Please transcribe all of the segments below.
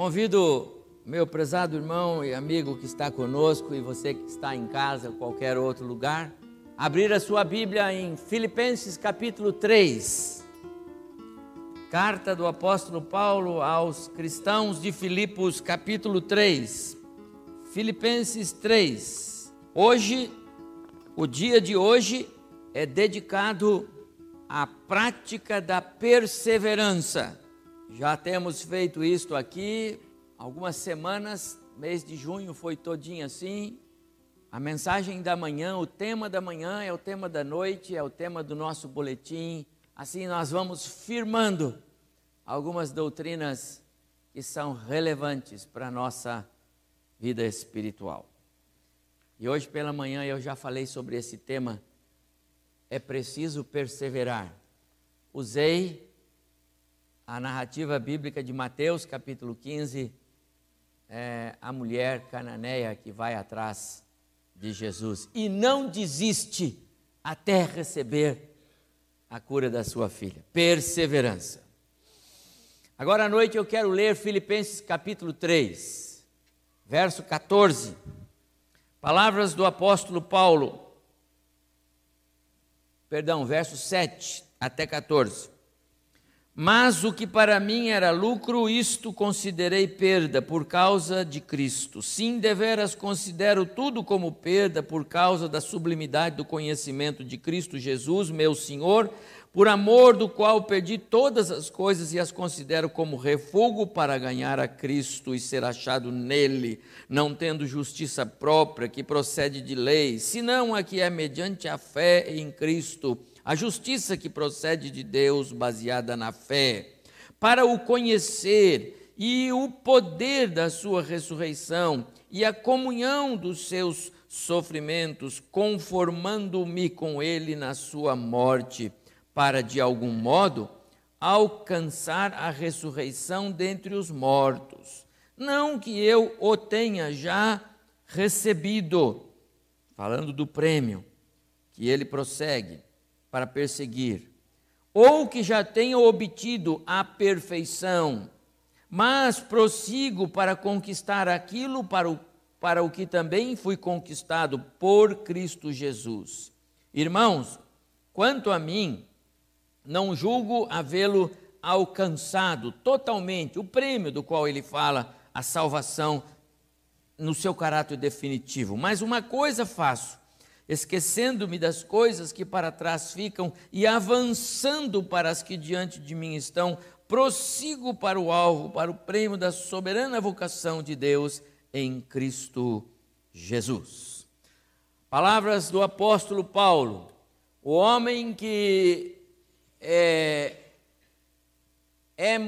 Convido meu prezado irmão e amigo que está conosco e você que está em casa, qualquer outro lugar, abrir a sua Bíblia em Filipenses capítulo 3. Carta do apóstolo Paulo aos cristãos de Filipos, capítulo 3. Filipenses 3. Hoje, o dia de hoje é dedicado à prática da perseverança. Já temos feito isto aqui algumas semanas, mês de junho foi todinho assim. A mensagem da manhã, o tema da manhã é o tema da noite, é o tema do nosso boletim. Assim nós vamos firmando algumas doutrinas que são relevantes para a nossa vida espiritual. E hoje pela manhã eu já falei sobre esse tema. É preciso perseverar. Usei a narrativa bíblica de Mateus, capítulo 15, é a mulher cananeia que vai atrás de Jesus e não desiste até receber a cura da sua filha. Perseverança. Agora à noite eu quero ler Filipenses capítulo 3, verso 14. Palavras do apóstolo Paulo. Perdão, verso 7 até 14. Mas o que para mim era lucro, isto considerei perda por causa de Cristo. Sim, deveras considero tudo como perda por causa da sublimidade do conhecimento de Cristo Jesus, meu Senhor, por amor do qual perdi todas as coisas e as considero como refúgio para ganhar a Cristo e ser achado nele, não tendo justiça própria que procede de lei, senão a que é mediante a fé em Cristo a justiça que procede de Deus, baseada na fé, para o conhecer e o poder da sua ressurreição e a comunhão dos seus sofrimentos, conformando-me com ele na sua morte, para de algum modo alcançar a ressurreição dentre os mortos. Não que eu o tenha já recebido, falando do prêmio, que ele prossegue para perseguir, ou que já tenham obtido a perfeição, mas prossigo para conquistar aquilo para o, para o que também fui conquistado por Cristo Jesus. Irmãos, quanto a mim, não julgo havê-lo alcançado totalmente o prêmio do qual ele fala, a salvação no seu caráter definitivo. Mas uma coisa faço, esquecendo-me das coisas que para trás ficam e avançando para as que diante de mim estão, prossigo para o alvo, para o prêmio da soberana vocação de Deus em Cristo Jesus. Palavras do apóstolo Paulo, o homem que é, é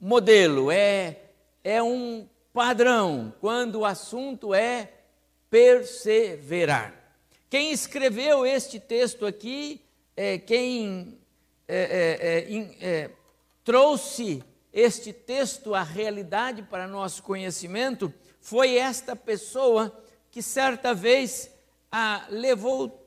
modelo, é, é um padrão quando o assunto é perseverar. Quem escreveu este texto aqui, é, quem é, é, é, trouxe este texto à realidade para nosso conhecimento, foi esta pessoa que certa vez a levou,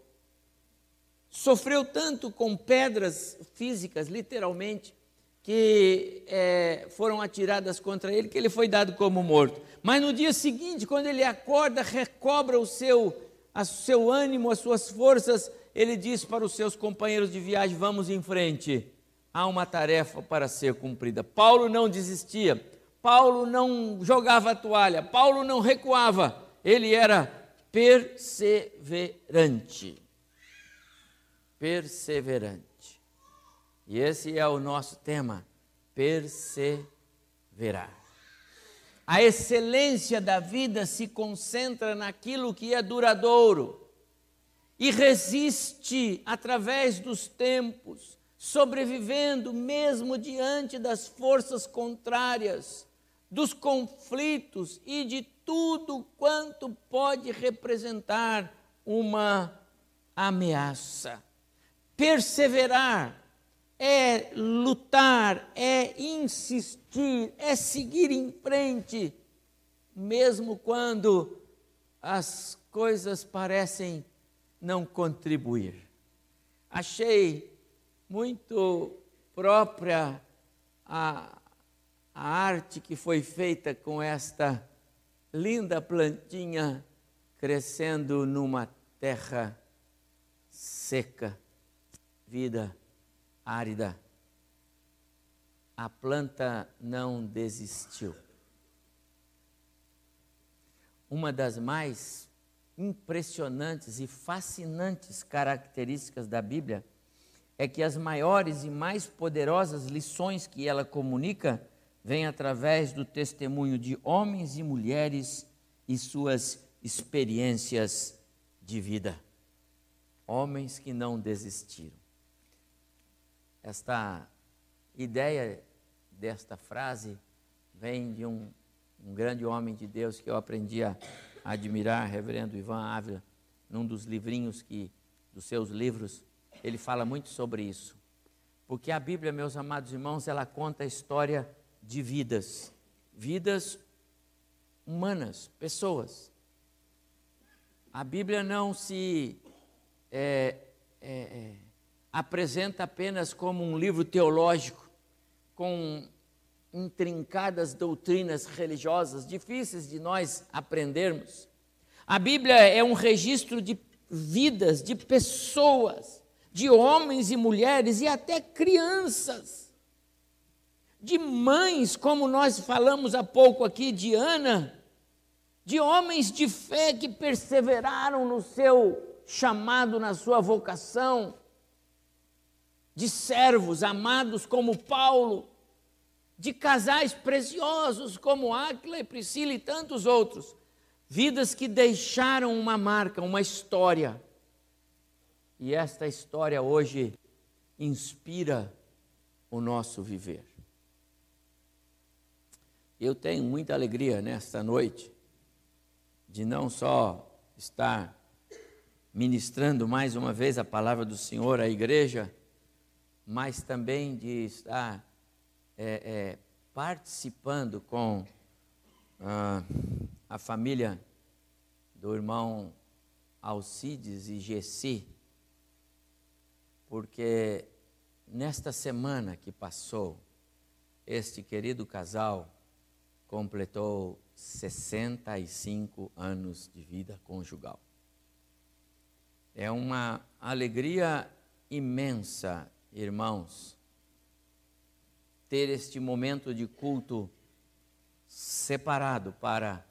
sofreu tanto com pedras físicas, literalmente, que é, foram atiradas contra ele, que ele foi dado como morto. Mas no dia seguinte, quando ele acorda, recobra o seu o seu ânimo, as suas forças, ele diz para os seus companheiros de viagem: vamos em frente, há uma tarefa para ser cumprida. Paulo não desistia, Paulo não jogava a toalha, Paulo não recuava, ele era perseverante. Perseverante. E esse é o nosso tema: perseverar. A excelência da vida se concentra naquilo que é duradouro e resiste através dos tempos, sobrevivendo mesmo diante das forças contrárias, dos conflitos e de tudo quanto pode representar uma ameaça. Perseverar é lutar, é insistir, é seguir em frente, mesmo quando as coisas parecem não contribuir. Achei muito própria a, a arte que foi feita com esta linda plantinha crescendo numa terra seca, vida árida. A planta não desistiu. Uma das mais impressionantes e fascinantes características da Bíblia é que as maiores e mais poderosas lições que ela comunica vêm através do testemunho de homens e mulheres e suas experiências de vida. Homens que não desistiram. Esta ideia desta frase vem de um, um grande homem de Deus que eu aprendi a admirar, reverendo Ivan Ávila, num dos livrinhos que, dos seus livros, ele fala muito sobre isso. Porque a Bíblia, meus amados irmãos, ela conta a história de vidas, vidas humanas, pessoas. A Bíblia não se é, é, é, apresenta apenas como um livro teológico, com intrincadas doutrinas religiosas, difíceis de nós aprendermos. A Bíblia é um registro de vidas, de pessoas, de homens e mulheres e até crianças, de mães, como nós falamos há pouco aqui de Ana, de homens de fé que perseveraram no seu chamado, na sua vocação, de servos amados como Paulo, de casais preciosos como Áquila e Priscila e tantos outros, vidas que deixaram uma marca, uma história. E esta história hoje inspira o nosso viver. Eu tenho muita alegria nesta noite de não só estar ministrando mais uma vez a palavra do Senhor à igreja, mas também de estar é, é, participando com ah, a família do irmão Alcides e Gessi, porque nesta semana que passou, este querido casal completou 65 anos de vida conjugal. É uma alegria imensa, irmãos, ter este momento de culto separado para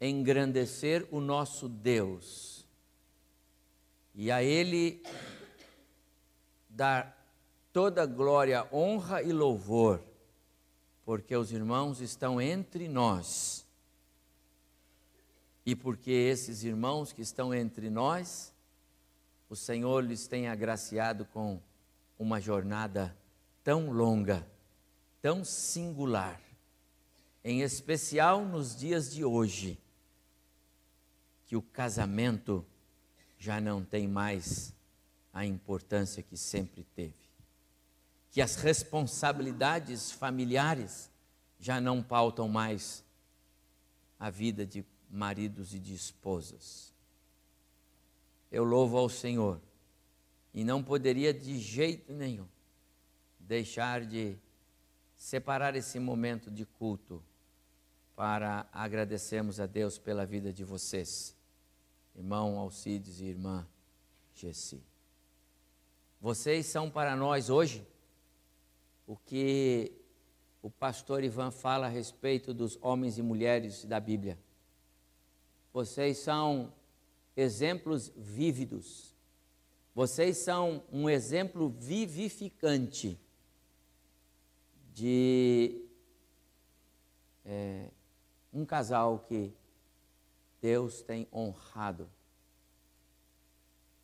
engrandecer o nosso Deus e a Ele dar toda glória, honra e louvor, porque os irmãos estão entre nós e porque esses irmãos que estão entre nós, o Senhor lhes tem agraciado com uma jornada tão longa tão singular, em especial nos dias de hoje, que o casamento já não tem mais a importância que sempre teve, que as responsabilidades familiares já não pautam mais a vida de maridos e de esposas. Eu louvo ao Senhor e não poderia de jeito nenhum deixar de separar esse momento de culto para agradecermos a Deus pela vida de vocês, irmão Alcides e irmã Gessi. Vocês são para nós hoje o que o pastor Ivan fala a respeito dos homens e mulheres da Bíblia. Vocês são exemplos vívidos. Vocês são um exemplo vivificante de é, um casal que Deus tem honrado,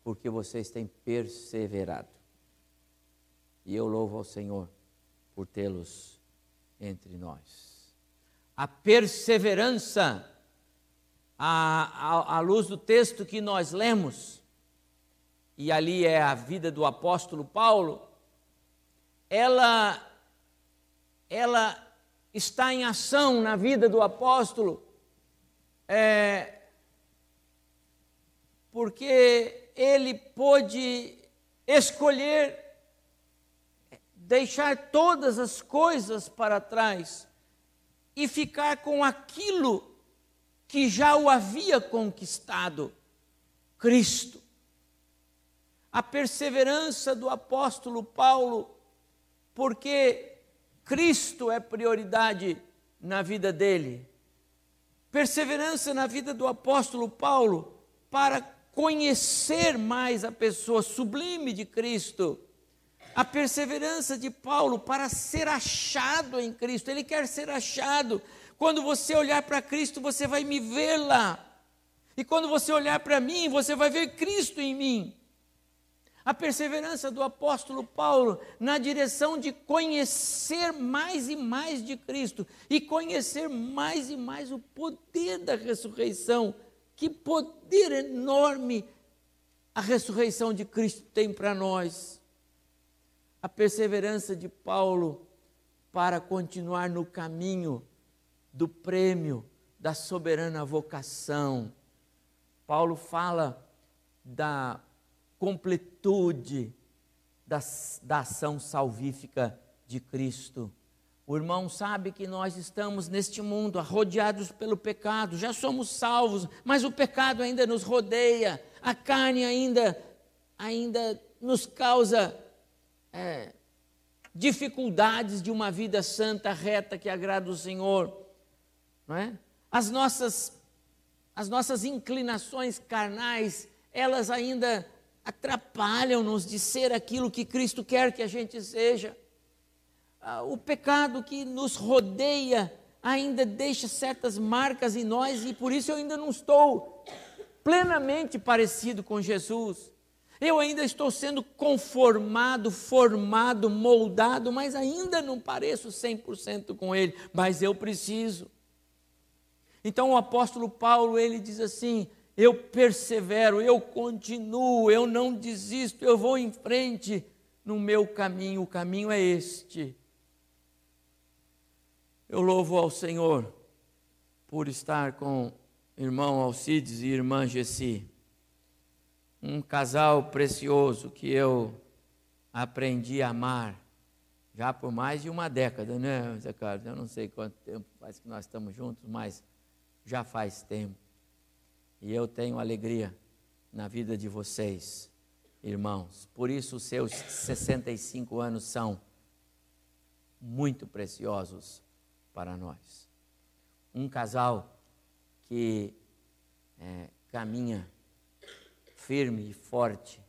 porque vocês têm perseverado. E eu louvo ao Senhor por tê-los entre nós. A perseverança, à, luz do texto que nós lemos, e ali é a vida do apóstolo Paulo, ela ela está em ação na vida do apóstolo, é, porque ele pôde escolher deixar todas as coisas para trás e ficar com aquilo que já o havia conquistado Cristo. A perseverança do apóstolo Paulo, porque Cristo é prioridade na vida dele. Perseverança na vida do apóstolo Paulo para conhecer mais a pessoa sublime de Cristo. A perseverança de Paulo para ser achado em Cristo. Ele quer ser achado. Quando você olhar para Cristo, você vai me ver lá. E quando você olhar para mim, você vai ver Cristo em mim. A perseverança do apóstolo Paulo na direção de conhecer mais e mais de Cristo e conhecer mais e mais o poder da ressurreição. Que poder enorme a ressurreição de Cristo tem para nós. A perseverança de Paulo para continuar no caminho do prêmio da soberana vocação. Paulo fala da completude da, da ação salvífica de Cristo. O irmão sabe que nós estamos neste mundo rodeados pelo pecado, já somos salvos, mas o pecado ainda nos rodeia, a carne ainda, ainda nos causa é, dificuldades de uma vida santa, reta, que agrada o Senhor. Não é? As nossas, as nossas inclinações carnais, elas ainda atrapalham-nos de ser aquilo que Cristo quer que a gente seja. Ah, o pecado que nos rodeia ainda deixa certas marcas em nós e por isso eu ainda não estou plenamente parecido com Jesus. Eu ainda estou sendo conformado, formado, moldado, mas ainda não pareço 100% com Ele, mas eu preciso. Então o apóstolo Paulo, ele diz assim: eu persevero, eu continuo, eu não desisto, eu vou em frente no meu caminho, o caminho é este. Eu louvo ao Senhor por estar com irmão Alcides e irmã Gessi, um casal precioso que eu aprendi a amar já por mais de uma década, né, Zé Carlos? Eu não sei quanto tempo faz que nós estamos juntos, mas já faz tempo. E eu tenho alegria na vida de vocês, irmãos. Por isso, os seus 65 anos são muito preciosos para nós. Um casal que é, caminha firme e forte.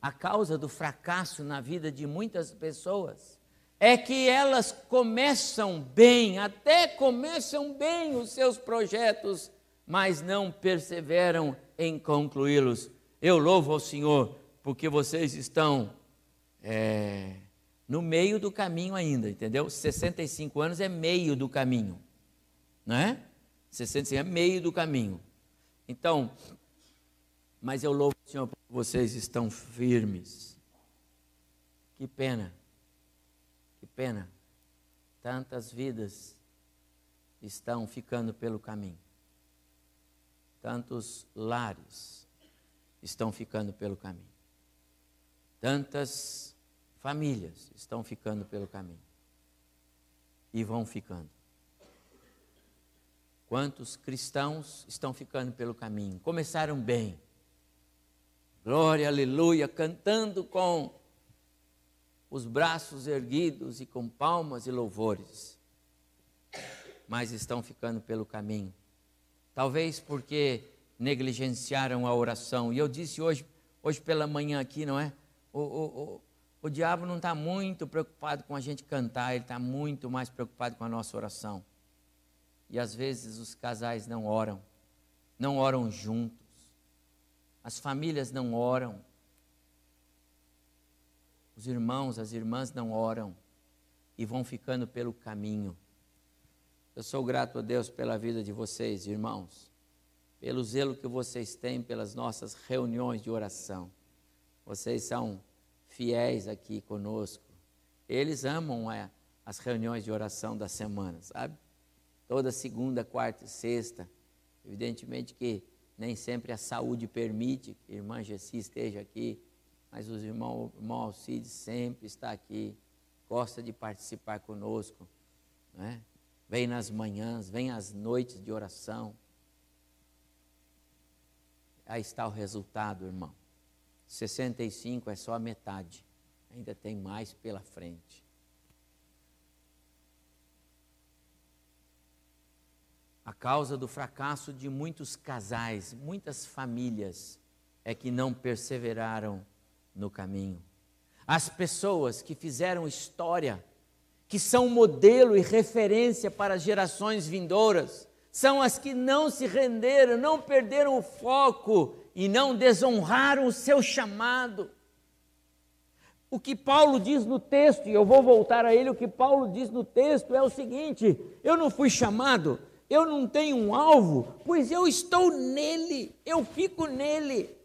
A causa do fracasso na vida de muitas pessoas é que elas começam bem, até começam bem os seus projetos mas não perseveram em concluí-los. Eu louvo ao Senhor, porque vocês estão é, no meio do caminho ainda, entendeu? 65 anos é meio do caminho, não é? 65 é meio do caminho. Então, mas eu louvo ao Senhor porque vocês estão firmes. Que pena, que pena. Tantas vidas estão ficando pelo caminho tantos lares estão ficando pelo caminho, tantas famílias estão ficando pelo caminho. E vão ficando. Quantos cristãos estão ficando pelo caminho? Começaram bem, glória, aleluia, cantando com os braços erguidos e com palmas e louvores, mas estão ficando pelo caminho talvez porque negligenciaram a oração. E eu disse hoje, hoje pela manhã aqui, não é? O, o, o, o diabo não está muito preocupado com a gente cantar, ele está muito mais preocupado com a nossa oração. E às vezes os casais não oram, não oram juntos, as famílias não oram, os irmãos, as irmãs não oram e vão ficando pelo caminho. Eu sou grato a Deus pela vida de vocês, irmãos, pelo zelo que vocês têm pelas nossas reuniões de oração. Vocês são fiéis aqui conosco. Eles amam é, as reuniões de oração da semana, sabe? Toda segunda, quarta e sexta. Evidentemente que nem sempre a saúde permite que a irmã Jessi esteja aqui, mas o irmão, irmão Alcides sempre está aqui, gosta de participar conosco, não é? Vem nas manhãs, vem às noites de oração. Aí está o resultado, irmão. 65 é só a metade, ainda tem mais pela frente. A causa do fracasso de muitos casais, muitas famílias, é que não perseveraram no caminho. As pessoas que fizeram história, que são modelo e referência para as gerações vindouras, são as que não se renderam, não perderam o foco e não desonraram o seu chamado. O que Paulo diz no texto, e eu vou voltar a ele, o que Paulo diz no texto é o seguinte: eu não fui chamado, eu não tenho um alvo, pois eu estou nele, eu fico nele.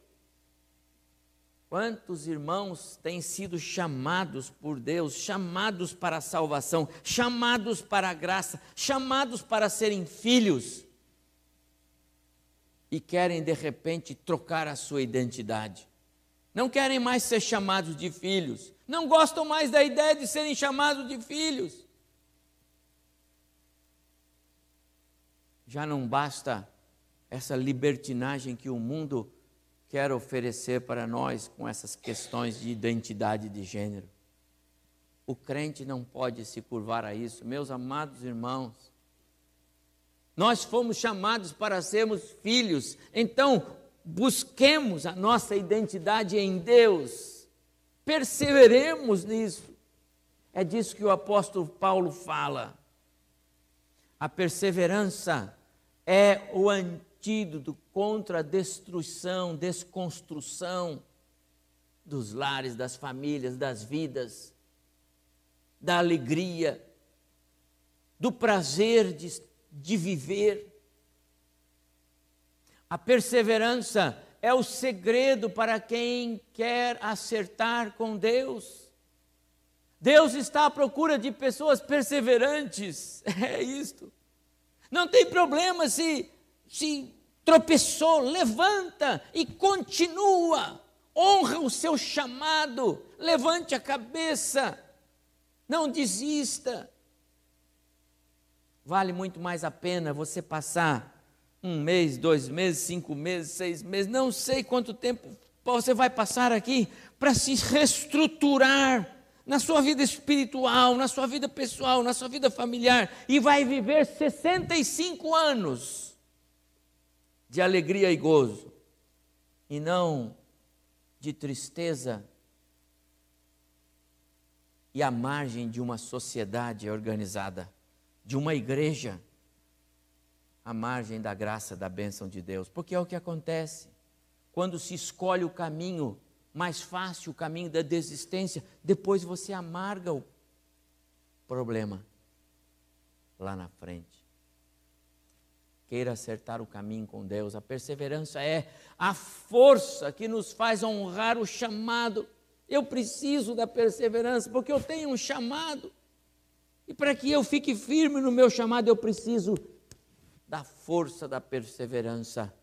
Quantos irmãos têm sido chamados por Deus, chamados para a salvação, chamados para a graça, chamados para serem filhos, e querem de repente trocar a sua identidade. Não querem mais ser chamados de filhos, não gostam mais da ideia de serem chamados de filhos. Já não basta essa libertinagem que o mundo quer oferecer para nós com essas questões de identidade de gênero. O crente não pode se curvar a isso, meus amados irmãos. Nós fomos chamados para sermos filhos, então busquemos a nossa identidade em Deus, perseveremos nisso. É disso que o apóstolo Paulo fala. A perseverança é o antigo antídoto contra a destruição, desconstrução dos lares, das famílias, das vidas, da alegria, do prazer de, de viver. A perseverança é o segredo para quem quer acertar com Deus. Deus está à procura de pessoas perseverantes, é isto. Não tem problema se se tropeçou, levanta e continua. Honra o seu chamado, levante a cabeça, não desista. Vale muito mais a pena você passar um mês, dois meses, cinco meses, seis meses, não sei quanto tempo você vai passar aqui para se reestruturar na sua vida espiritual, na sua vida pessoal, na sua vida familiar e vai viver 65 anos de alegria e gozo, e não de tristeza e à margem de uma sociedade organizada, de uma igreja, à margem da graça, da bênção de Deus. Porque é o que acontece quando se escolhe o caminho mais fácil, o caminho da desistência, depois você amarga o problema lá na frente queira acertar o caminho com Deus. A perseverança é a força que nos faz honrar o chamado. Eu preciso da perseverança porque eu tenho um chamado. E para que eu fique firme no meu chamado, eu preciso da força da perseverança.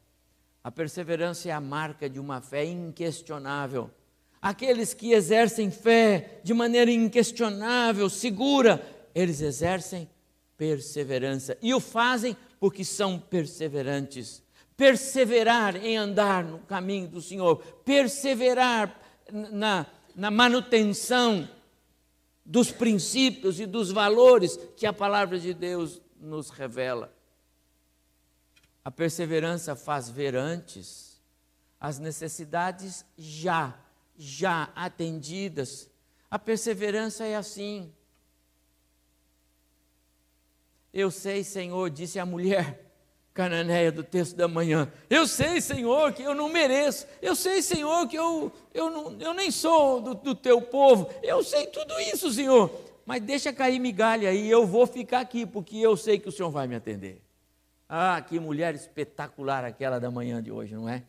A perseverança é a marca de uma fé inquestionável. Aqueles que exercem fé de maneira inquestionável, segura, eles exercem perseverança e o fazem porque são perseverantes. Perseverar em andar no caminho do Senhor, perseverar na, na manutenção dos princípios e dos valores que a palavra de Deus nos revela. A perseverança faz ver antes as necessidades já, já atendidas. A perseverança é assim. Eu sei, Senhor, disse a mulher cananeia do texto da manhã. Eu sei, Senhor, que eu não mereço. Eu sei, Senhor, que eu, eu, não, eu nem sou do, do teu povo. Eu sei tudo isso, Senhor. Mas deixa cair migalha aí, eu vou ficar aqui, porque eu sei que o Senhor vai me atender. Ah, que mulher espetacular aquela da manhã de hoje, não é?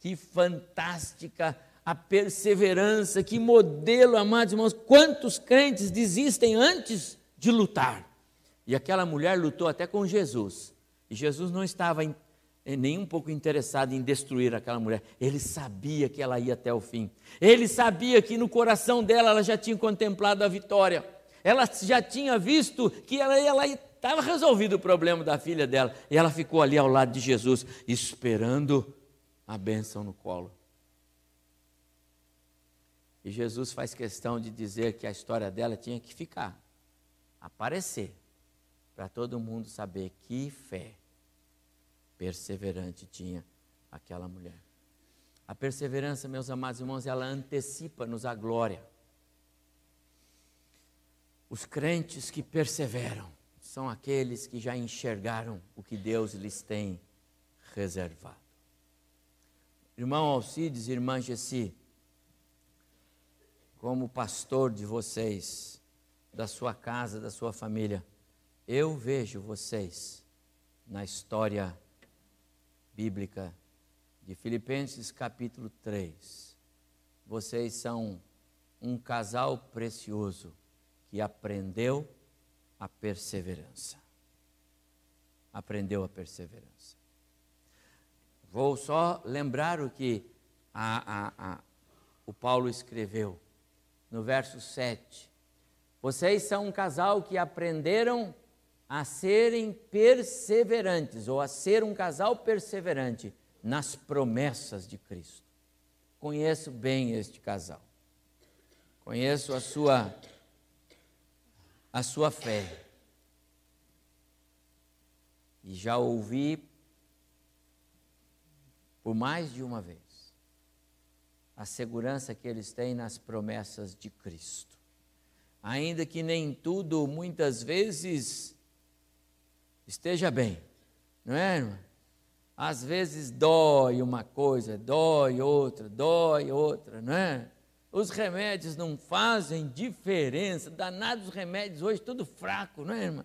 Que fantástica a perseverança, que modelo, amados irmãos. Quantos crentes desistem antes de lutar? E aquela mulher lutou até com Jesus. E Jesus não estava em, nem um pouco interessado em destruir aquela mulher. Ele sabia que ela ia até o fim. Ele sabia que no coração dela ela já tinha contemplado a vitória. Ela já tinha visto que ela ia estava resolvido o problema da filha dela. E ela ficou ali ao lado de Jesus, esperando a bênção no colo. E Jesus faz questão de dizer que a história dela tinha que ficar, aparecer, para todo mundo saber que fé perseverante tinha aquela mulher. A perseverança, meus amados irmãos, ela antecipa-nos a glória. Os crentes que perseveram são aqueles que já enxergaram o que Deus lhes tem reservado. Irmão Alcides, irmã Gessi, como pastor de vocês, da sua casa, da sua família, eu vejo vocês na história bíblica de Filipenses capítulo 3. Vocês são um casal precioso que aprendeu a perseverança. Aprendeu a perseverança. Vou só lembrar o que a, a, a, o Paulo escreveu no verso 7. Vocês são um casal que aprenderam a serem perseverantes, ou a ser um casal perseverante nas promessas de Cristo. Conheço bem este casal. Conheço a sua a sua fé. E já ouvi por mais de uma vez a segurança que eles têm nas promessas de Cristo. Ainda que nem tudo, muitas vezes, esteja bem, não é, irmã? Às vezes dói uma coisa, dói outra, dói outra, não é? Os remédios não fazem diferença, danados remédios hoje, tudo fraco, não é, irmã?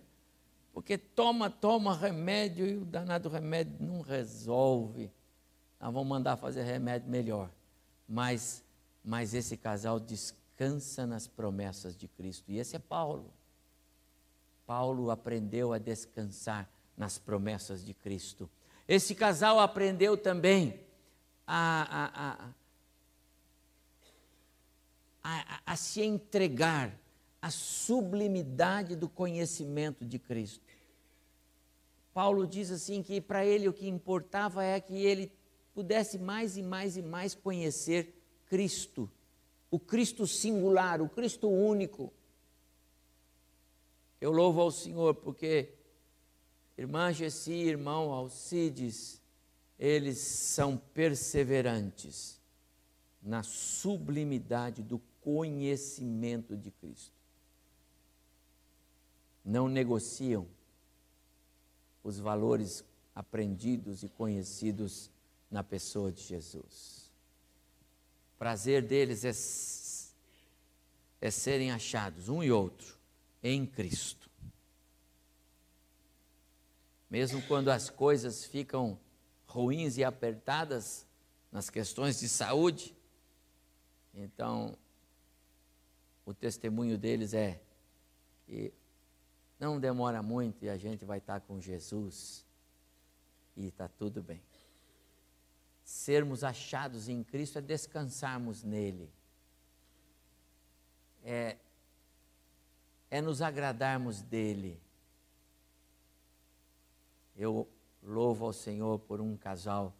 Porque toma, toma remédio e o danado remédio não resolve. Nós vamos mandar fazer remédio melhor mas, mas esse casal descansa nas promessas de Cristo. E esse é Paulo. Paulo aprendeu a descansar nas promessas de Cristo. Esse casal aprendeu também a, a, a, a, se entregar à sublimidade do conhecimento de Cristo. Paulo diz assim que para ele o que importava é que ele pudesse mais e mais e mais conhecer Cristo, o Cristo singular, o Cristo único. Eu louvo ao Senhor porque irmã Gessi, irmão Alcides, eles são perseverantes na sublimidade do conhecimento de Cristo. Não negociam os valores aprendidos e conhecidos na pessoa de Jesus. O prazer deles é, é serem achados, um e outro, em Cristo. Mesmo quando as coisas ficam ruins e apertadas nas questões de saúde, então o testemunho deles é que não demora muito e a gente vai estar com Jesus e está tudo bem sermos achados em Cristo é descansarmos nele. É, é nos agradarmos dele. Eu louvo ao Senhor por um casal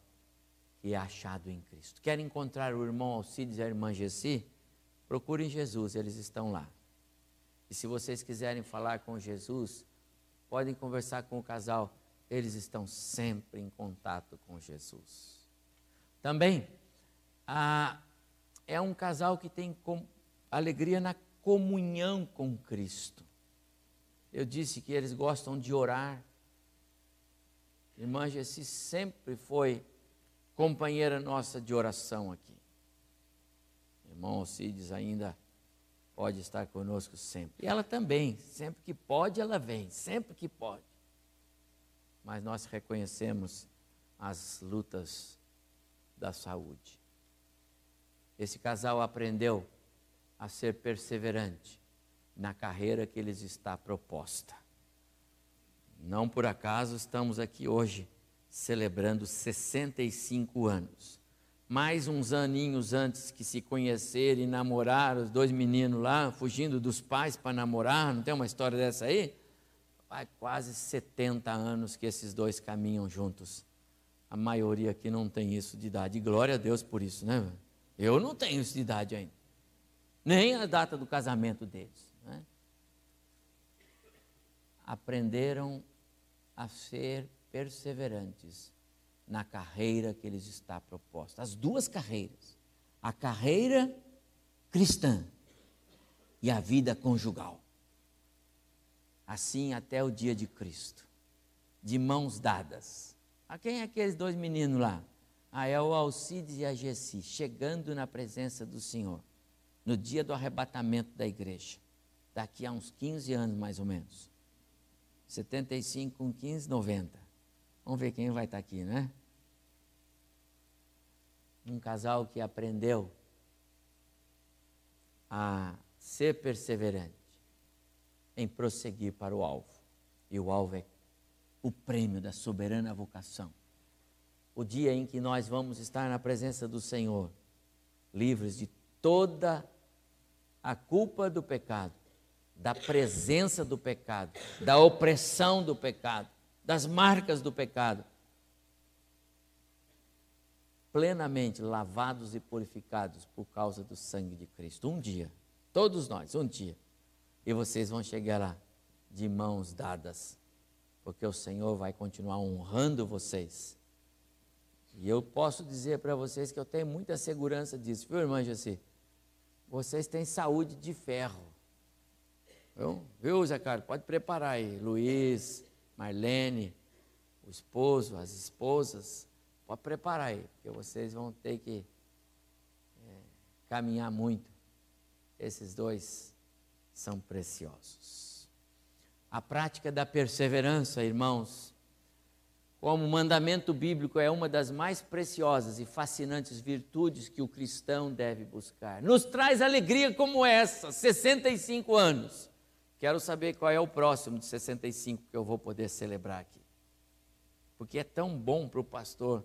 que é achado em Cristo. Quer encontrar o irmão Alcides e a irmã Gessi? Procurem Jesus, eles estão lá. E se vocês quiserem falar com Jesus, podem conversar com o casal, eles estão sempre em contato com Jesus. Também ah, é um casal que tem alegria na comunhão com Cristo. Eu disse que eles gostam de orar. Irmã Jessi sempre foi companheira nossa de oração aqui. Irmão Alcides ainda pode estar conosco sempre. E ela também, sempre que pode, ela vem, sempre que pode. Mas nós reconhecemos as lutas da saúde. Esse casal aprendeu a ser perseverante na carreira que lhes está proposta. Não por acaso estamos aqui hoje celebrando 65 anos. Mais uns aninhos antes que se conhecerem e namorar, os dois meninos lá, fugindo dos pais para namorar, não tem uma história dessa aí? Faz quase 70 anos que esses dois caminham juntos. A maioria aqui não tem isso de idade. Glória a Deus por isso, né? Eu não tenho isso de idade ainda. Nem a data do casamento deles. Né? Aprenderam a ser perseverantes na carreira que lhes está proposta. As duas carreiras. A carreira cristã e a vida conjugal. Assim até o dia de Cristo, de mãos dadas. A quem é aqueles dois meninos lá? Ah, é o Alcides e a Gessi, chegando na presença do Senhor, no dia do arrebatamento da igreja, daqui a uns 15 anos mais ou menos. 75 com 15, 90. Vamos ver quem vai estar aqui, né? Um casal que aprendeu a ser perseverante em prosseguir para o alvo. E o alvo é o prêmio da soberana vocação. O dia em que nós vamos estar na presença do Senhor, livres de toda a culpa do pecado, da presença do pecado, da opressão do pecado, das marcas do pecado. Plenamente lavados e purificados por causa do sangue de Cristo. Um dia, todos nós, um dia e vocês vão chegar lá de mãos dadas, porque o Senhor vai continuar honrando vocês. E eu posso dizer para vocês que eu tenho muita segurança disso, viu, irmã Jacir? Vocês têm saúde de ferro. Viu, viu Zé Carlos? Pode preparar aí. Luiz, Marlene, o esposo, as esposas. Pode preparar aí, porque vocês vão ter que é, caminhar muito. Esses dois são preciosos. A prática da perseverança, irmãos, como mandamento bíblico, é uma das mais preciosas e fascinantes virtudes que o cristão deve buscar. Nos traz alegria como essa, 65 anos. Quero saber qual é o próximo de 65 que eu vou poder celebrar aqui. Porque é tão bom para o pastor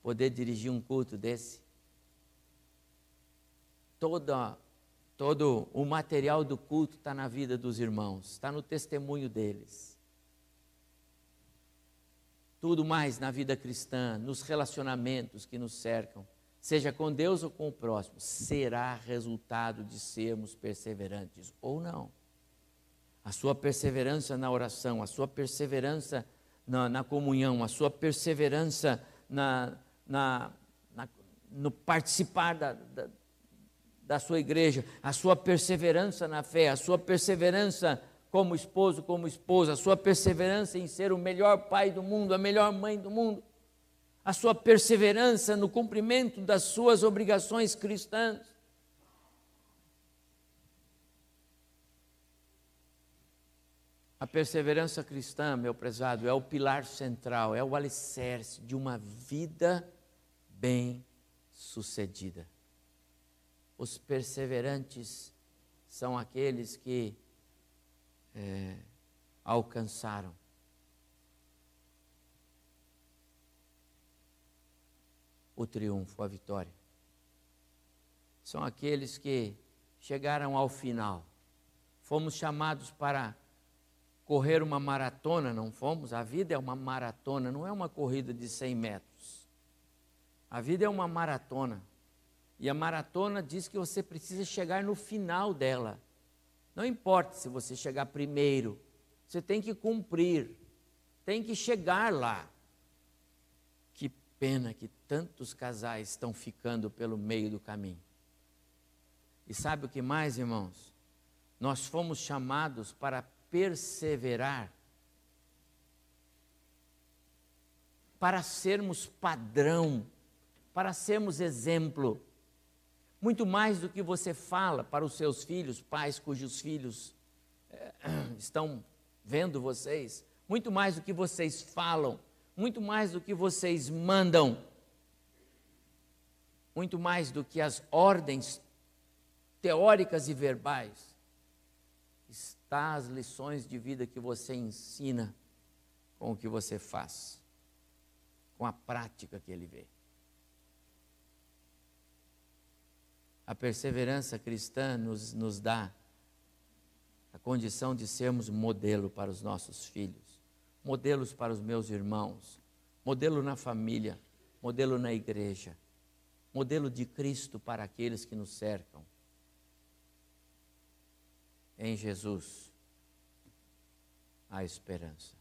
poder dirigir um culto desse. Todo o material do culto está na vida dos irmãos, está no testemunho deles. Tudo mais na vida cristã, nos relacionamentos que nos cercam, seja com Deus ou com o próximo, será resultado de sermos perseverantes ou não. A sua perseverança na oração, a sua perseverança na, na comunhão, a sua perseverança na, na, no participar da, da, da sua igreja, a sua perseverança na fé, a sua perseverança como esposo, como esposa, a sua perseverança em ser o melhor pai do mundo, a melhor mãe do mundo, a sua perseverança no cumprimento das suas obrigações cristãs. A perseverança cristã, meu prezado, é o pilar central, é o alicerce de uma vida bem-sucedida. Os perseverantes são aqueles que é, alcançaram o triunfo, a vitória. São aqueles que chegaram ao final. Fomos chamados para correr uma maratona, não fomos? A vida é uma maratona, não é uma corrida de 100 metros. A vida é uma maratona. E a maratona diz que você precisa chegar no final dela. Não importa se você chegar primeiro, você tem que cumprir, tem que chegar lá. Que pena que tantos casais estão ficando pelo meio do caminho. E sabe o que mais, irmãos? Nós fomos chamados para perseverar, para sermos padrão, para sermos exemplo muito mais do que você fala para os seus filhos, pais cujos filhos é, estão vendo vocês, muito mais do que vocês falam, muito mais do que vocês mandam, muito mais do que as ordens teóricas e verbais, está as lições de vida que você ensina com o que você faz, com a prática que ele vê. A perseverança cristã nos, nos dá a condição de sermos modelo para os nossos filhos, modelos para os meus irmãos, modelo na família, modelo na igreja, modelo de Cristo para aqueles que nos cercam. Em Jesus, há esperança.